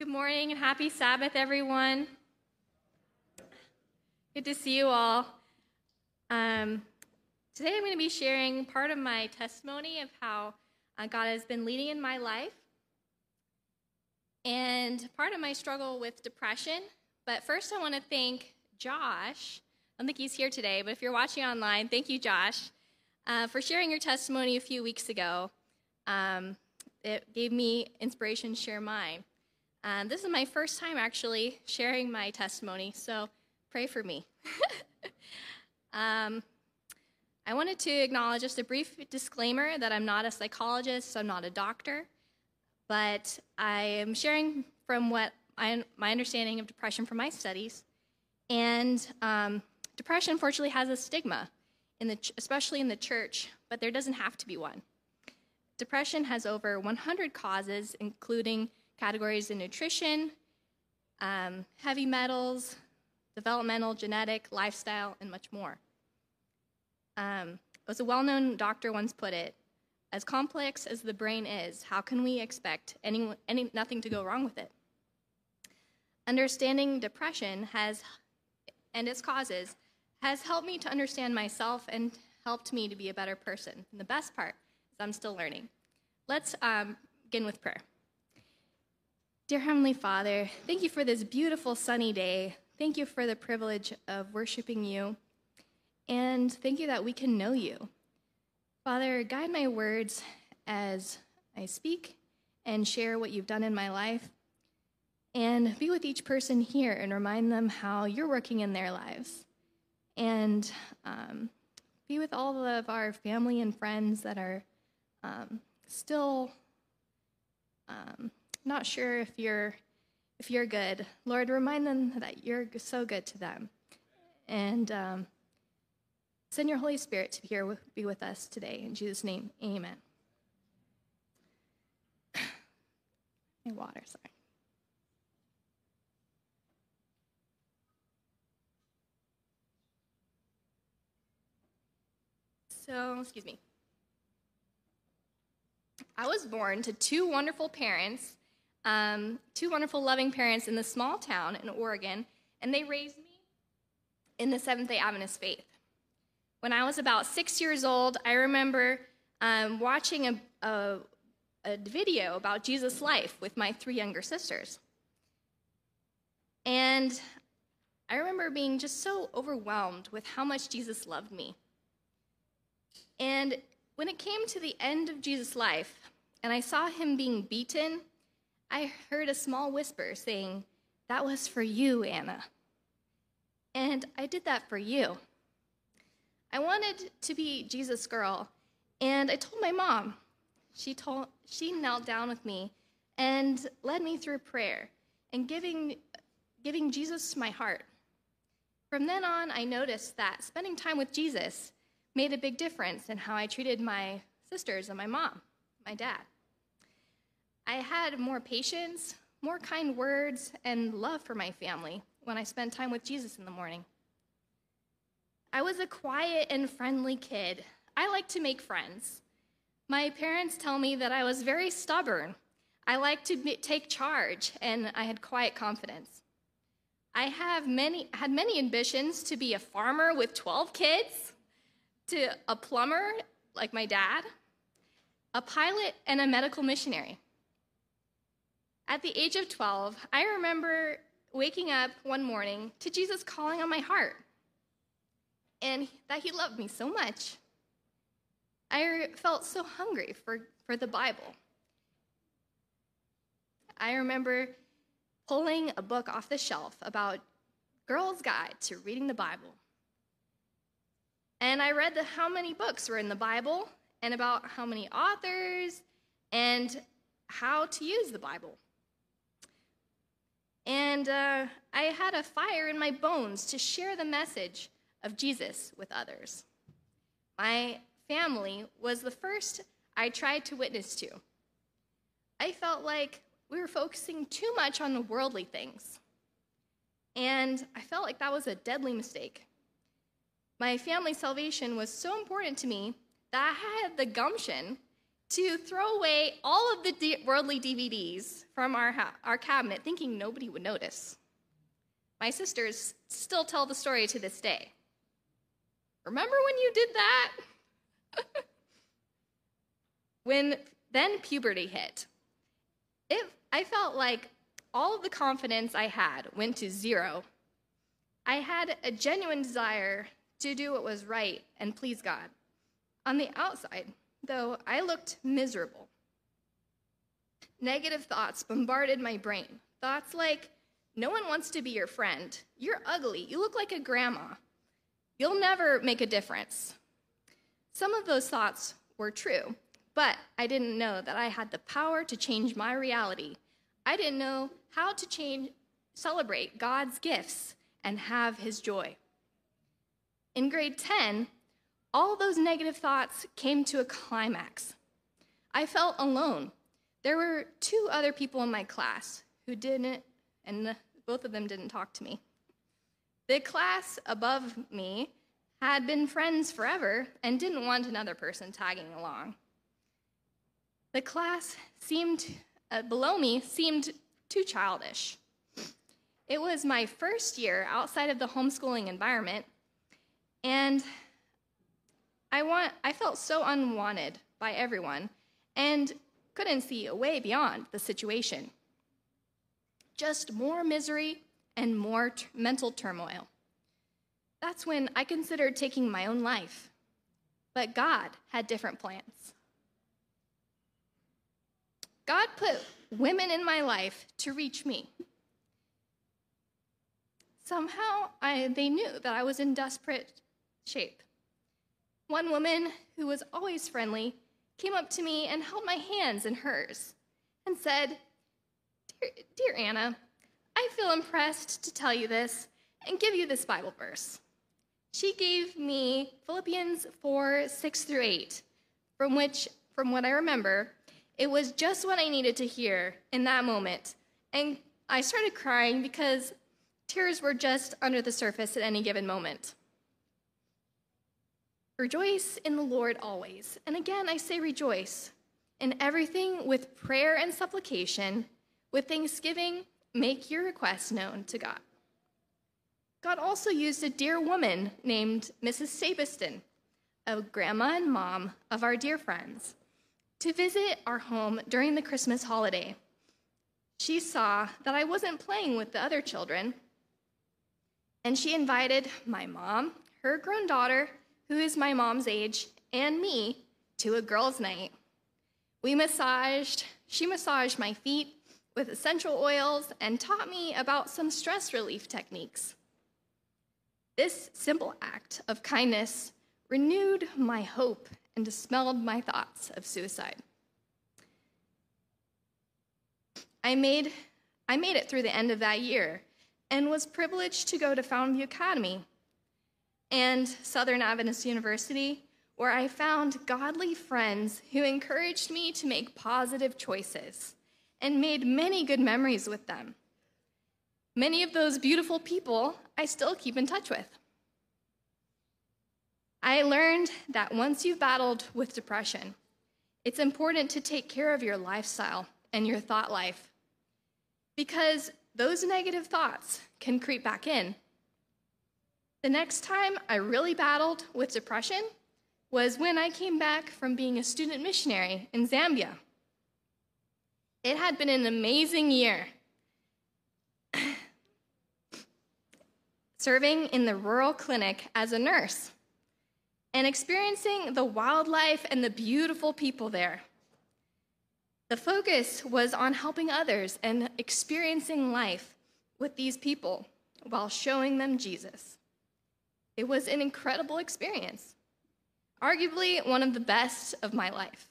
Good morning and happy Sabbath, everyone. Good to see you all. Um, today I'm going to be sharing part of my testimony of how uh, God has been leading in my life and part of my struggle with depression. But first, I want to thank Josh. I don't think he's here today, but if you're watching online, thank you, Josh, uh, for sharing your testimony a few weeks ago. Um, it gave me inspiration to share mine. This is my first time actually sharing my testimony, so pray for me. um, I wanted to acknowledge just a brief disclaimer that I'm not a psychologist, I'm not a doctor, but I am sharing from what I, my understanding of depression from my studies. And um, depression, unfortunately, has a stigma, in the, especially in the church, but there doesn't have to be one. Depression has over 100 causes, including categories in nutrition, um, heavy metals, developmental, genetic, lifestyle, and much more. Um, as a well known doctor once put it, as complex as the brain is, how can we expect any, any, nothing to go wrong with it? Understanding depression has, and its causes has helped me to understand myself and helped me to be a better person. And the best part is I'm still learning. Let's um, begin with prayer. Dear Heavenly Father, thank you for this beautiful sunny day. Thank you for the privilege of worshiping you. And thank you that we can know you. Father, guide my words as I speak and share what you've done in my life. And be with each person here and remind them how you're working in their lives. And um, be with all of our family and friends that are um, still um, not sure if you're if you're good, Lord, remind them that you're so good to them, and um, send your Holy Spirit to be here be with us today. In Jesus' name, Amen. My water, sorry. So, excuse me. I was born to two wonderful parents um, two wonderful, loving parents in this small town in Oregon, and they raised me in the Seventh day Adventist faith. When I was about six years old, I remember um, watching a, a, a video about Jesus' life with my three younger sisters. And I remember being just so overwhelmed with how much Jesus loved me. And when it came to the end of Jesus' life, and I saw him being beaten I heard a small whisper saying, That was for you, Anna. And I did that for you. I wanted to be Jesus' girl, and I told my mom. She, told, she knelt down with me and led me through prayer and giving, giving Jesus my heart. From then on, I noticed that spending time with Jesus made a big difference in how I treated my sisters and my mom, my dad. I had more patience, more kind words, and love for my family when I spent time with Jesus in the morning. I was a quiet and friendly kid. I liked to make friends. My parents tell me that I was very stubborn. I liked to take charge, and I had quiet confidence. I have many, had many ambitions to be a farmer with 12 kids, to a plumber like my dad, a pilot, and a medical missionary. At the age of 12, I remember waking up one morning to Jesus calling on my heart and that he loved me so much. I felt so hungry for, for the Bible. I remember pulling a book off the shelf about Girl's Guide to Reading the Bible. And I read the, how many books were in the Bible and about how many authors and how to use the Bible. And uh, I had a fire in my bones to share the message of Jesus with others. My family was the first I tried to witness to. I felt like we were focusing too much on the worldly things. And I felt like that was a deadly mistake. My family's salvation was so important to me that I had the gumption to throw away all of the worldly DVDs from our, our cabinet, thinking nobody would notice. My sisters still tell the story to this day. Remember when you did that? when then puberty hit, it, I felt like all of the confidence I had went to zero. I had a genuine desire to do what was right and please God. On the outside, though, I looked miserable. Negative thoughts bombarded my brain. Thoughts like, no one wants to be your friend. You're ugly. You look like a grandma. You'll never make a difference. Some of those thoughts were true, but I didn't know that I had the power to change my reality. I didn't know how to change, celebrate God's gifts and have his joy. In grade 10, all those negative thoughts came to a climax. I felt alone. There were two other people in my class who didn't, and both of them didn't talk to me. The class above me had been friends forever and didn't want another person tagging along. The class seemed, uh, below me, seemed too childish. It was my first year outside of the homeschooling environment, and I, want, I felt so unwanted by everyone and couldn't see a way beyond the situation. Just more misery and more t- mental turmoil. That's when I considered taking my own life. But God had different plans. God put women in my life to reach me. Somehow I, they knew that I was in desperate shape. One woman who was always friendly came up to me and held my hands in hers and said, Dear, Dear Anna, I feel impressed to tell you this and give you this Bible verse. She gave me Philippians 4 6 through 8, from which, from what I remember, it was just what I needed to hear in that moment. And I started crying because tears were just under the surface at any given moment. Rejoice in the Lord always. And again, I say rejoice. In everything with prayer and supplication, with thanksgiving, make your requests known to God. God also used a dear woman named Mrs. Sabiston, a grandma and mom of our dear friends, to visit our home during the Christmas holiday. She saw that I wasn't playing with the other children, and she invited my mom, her grown daughter, who is my mom's age, and me to a girls' night. We massaged, she massaged my feet with essential oils and taught me about some stress relief techniques. This simple act of kindness renewed my hope and dispelled my thoughts of suicide. I made, I made it through the end of that year and was privileged to go to Fountainview Academy and Southern Adventist University, where I found godly friends who encouraged me to make positive choices and made many good memories with them. Many of those beautiful people I still keep in touch with. I learned that once you've battled with depression, it's important to take care of your lifestyle and your thought life because those negative thoughts can creep back in the next time I really battled with depression was when I came back from being a student missionary in Zambia. It had been an amazing year. Serving in the rural clinic as a nurse and experiencing the wildlife and the beautiful people there. The focus was on helping others and experiencing life with these people while showing them Jesus. It was an incredible experience, arguably one of the best of my life.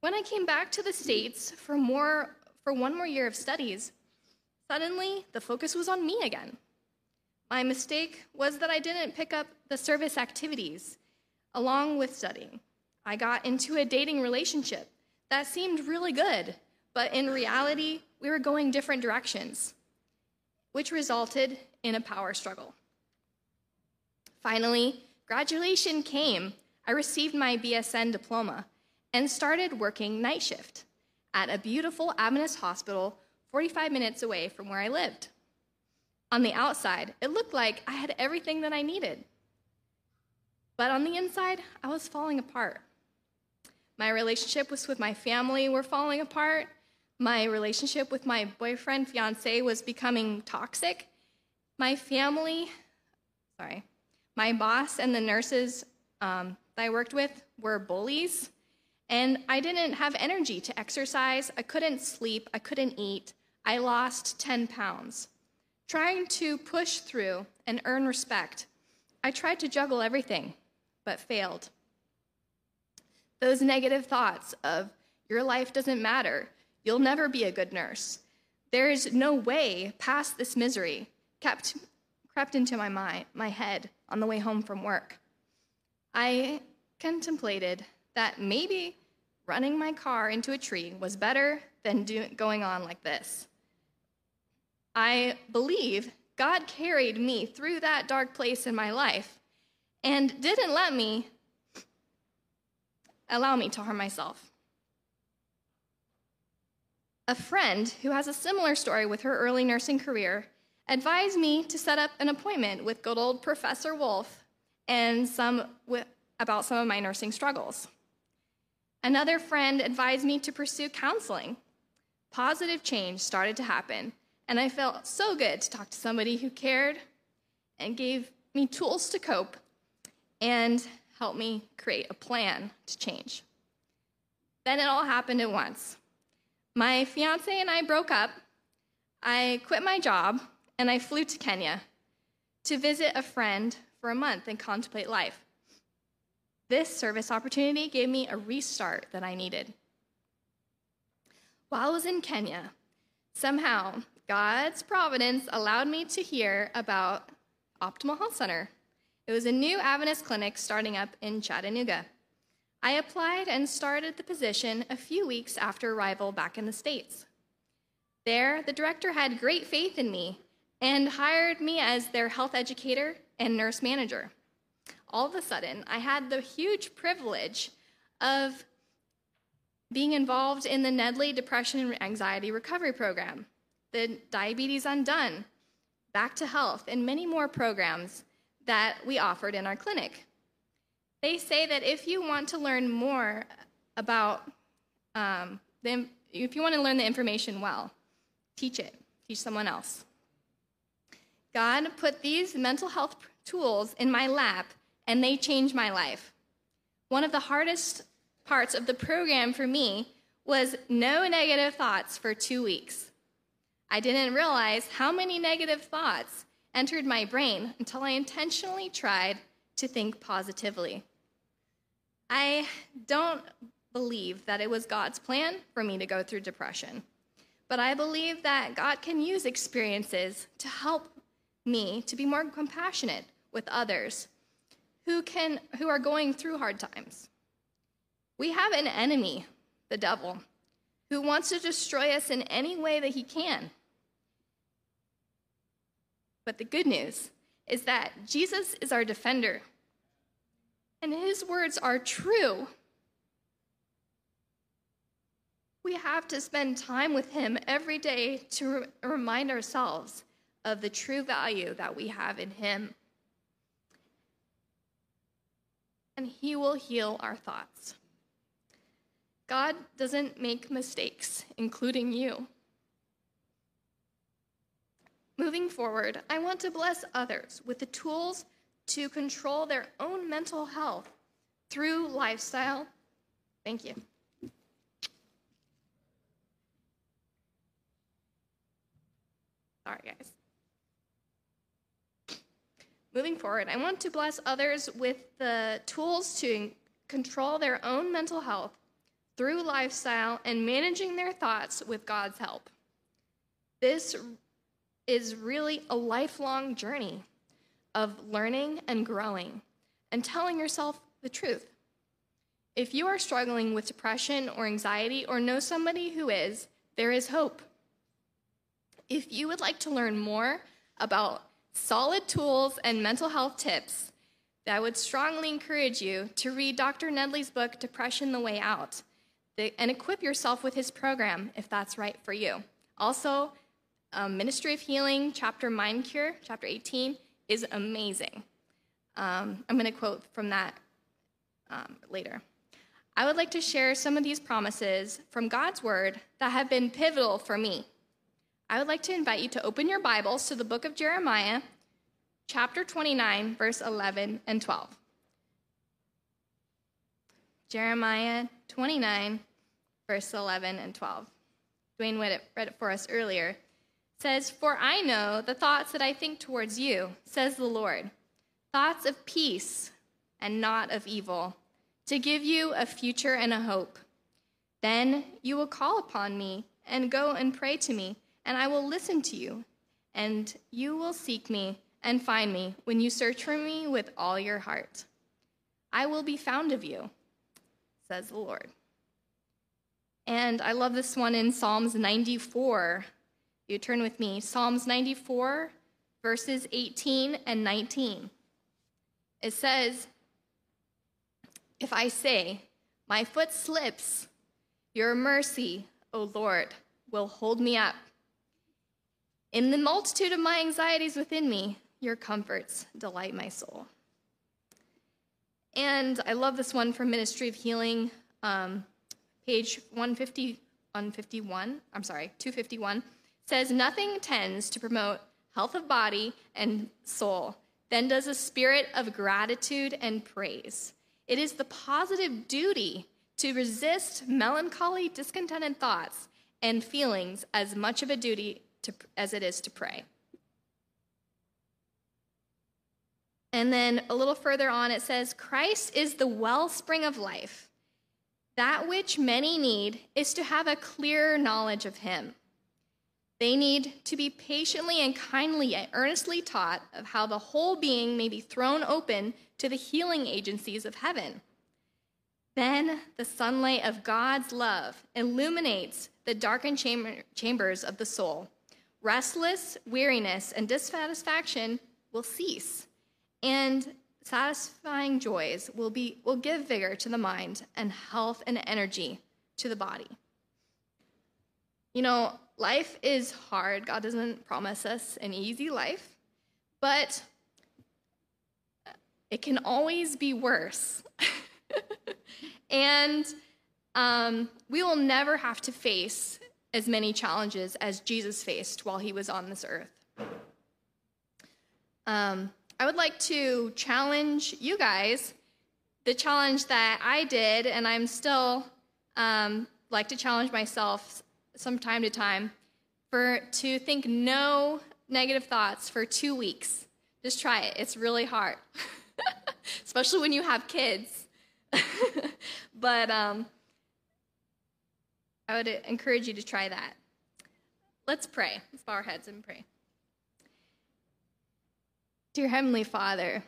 When I came back to the States for, more, for one more year of studies, suddenly the focus was on me again. My mistake was that I didn't pick up the service activities along with studying. I got into a dating relationship that seemed really good, but in reality, we were going different directions, which resulted in a power struggle. Finally, graduation came. I received my BSN diploma, and started working night shift at a beautiful Adventist hospital 45 minutes away from where I lived. On the outside, it looked like I had everything that I needed. But on the inside, I was falling apart. My relationships with my family were falling apart. My relationship with my boyfriend, fiance, was becoming toxic. My family, sorry, my boss and the nurses um, that I worked with were bullies. And I didn't have energy to exercise. I couldn't sleep. I couldn't eat. I lost 10 pounds. Trying to push through and earn respect, I tried to juggle everything, but failed. Those negative thoughts of, your life doesn't matter, you'll never be a good nurse, there is no way past this misery, kept, crept into my mind, my head on the way home from work. I contemplated that maybe running my car into a tree was better than do, going on like this. I believe God carried me through that dark place in my life and didn't let me allow me to harm myself. A friend who has a similar story with her early nursing career advised me to set up an appointment with good old Professor Wolf and some with, about some of my nursing struggles. Another friend advised me to pursue counseling. Positive change started to happen, and I felt so good to talk to somebody who cared and gave me tools to cope and help me create a plan to change. Then it all happened at once. My fiance and I broke up. I quit my job and I flew to Kenya to visit a friend for a month and contemplate life. This service opportunity gave me a restart that I needed. While I was in Kenya, somehow God's providence allowed me to hear about Optimal Health Center. It was a new Adventist clinic starting up in Chattanooga. I applied and started the position a few weeks after arrival back in the States. There, the director had great faith in me and hired me as their health educator and nurse manager. All of a sudden, I had the huge privilege of being involved in the Nedley Depression and Anxiety Recovery Program the Diabetes Undone, Back to Health, and many more programs that we offered in our clinic. They say that if you want to learn more about um, the, if you want to learn the information well, teach it, teach someone else. God put these mental health tools in my lap, and they changed my life. One of the hardest parts of the program for me was no negative thoughts for two weeks. I didn't realize how many negative thoughts entered my brain until I intentionally tried to think positively. I don't believe that it was God's plan for me to go through depression, but I believe that God can use experiences to help me to be more compassionate with others who can who are going through hard times. We have an enemy, the devil, who wants to destroy us in any way that he can. But the good news is that Jesus is our defender, and his words are true. We have to spend time with him every day to re- remind ourselves of the true value that we have in him. And he will heal our thoughts. God doesn't make mistakes, including you. Moving forward, I want to bless others with the tools to control their own mental health through lifestyle. Thank you. Sorry, guys. Moving forward, I want to bless others with the tools to control their own mental health through lifestyle and managing their thoughts with God's help. This is really a lifelong journey of learning and growing and telling yourself the truth. If you are struggling with depression or anxiety or know somebody who is, there is hope. If you would like to learn more about solid tools and mental health tips that I would strongly encourage you to read Dr. Nedley's book, Depression The Way Out, and equip yourself with his program if that's right for you. Also, um, Ministry of Healing, chapter Mind Cure, chapter 18, is amazing. Um, I'm going to quote from that um, later. I would like to share some of these promises from God's Word that have been pivotal for me. I would like to invite you to open your Bibles to the book of Jeremiah, chapter 29, verse 11 and 12. Jeremiah 29, verse 11 and 12. Dwayne read it, for us earlier. It says, For I know the thoughts that I think towards you, says the Lord, thoughts of peace and not of evil, to give you a future and a hope. Then you will call upon me and go and pray to me, and I will listen to you, and you will seek me and find me when you search for me with all your heart. I will be found of you, says the Lord. And I love this one in Psalms 94. You turn with me, Psalms 94, verses 18 and 19. It says, If I say, My foot slips, your mercy, O Lord, will hold me up. In the multitude of my anxieties within me, your comforts delight my soul. And I love this one from Ministry of Healing, um, page 150, 151. I'm sorry, 251. Says, Nothing tends to promote health of body and soul than does a spirit of gratitude and praise. It is the positive duty to resist melancholy, discontented thoughts and feelings as much of a duty to, as it is to pray. And then a little further on, it says, Christ is the wellspring of life. That which many need is to have a clearer knowledge of him. They need to be patiently and kindly and earnestly taught of how the whole being may be thrown open to the healing agencies of heaven. Then the sunlight of God's love illuminates the darkened chamber, chambers of the soul. Restless, weariness, and dissatisfaction will cease and satisfying joys will, be, will give vigor to the mind and health and energy to the body. You know, life is hard. God doesn't promise us an easy life, but it can always be worse. and um, we will never have to face as many challenges as Jesus faced while he was on this earth. Um, I would like to challenge you guys the challenge that I did, and I'm still um, like to challenge myself from time to time for to think no negative thoughts for two weeks. Just try it. It's really hard, especially when you have kids. but um, I would encourage you to try that. Let's pray. Let's bow our heads and pray. Dear Heavenly Father,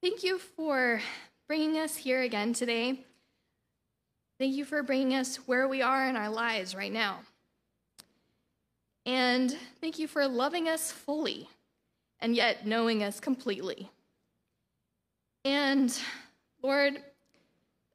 thank you for bringing us here again today. Thank you for bringing us where we are in our lives right now. And thank you for loving us fully and yet knowing us completely. And Lord,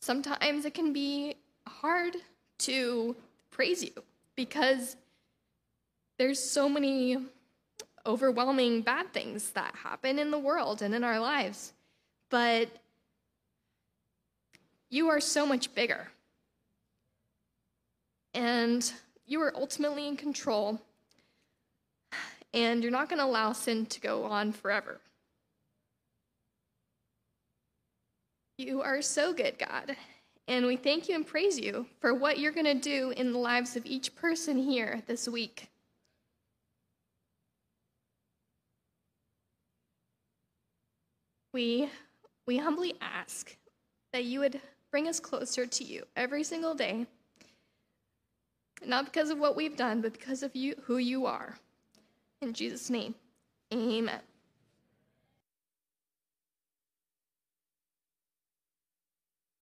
sometimes it can be hard to praise you because there's so many overwhelming bad things that happen in the world and in our lives. But you are so much bigger. And you are ultimately in control. And you're not going to allow sin to go on forever. You are so good, God. And we thank you and praise you for what you're going to do in the lives of each person here this week. we, we humbly ask that you would bring us closer to you every single day. Not because of what we've done, but because of you, who you are. In Jesus' name, amen.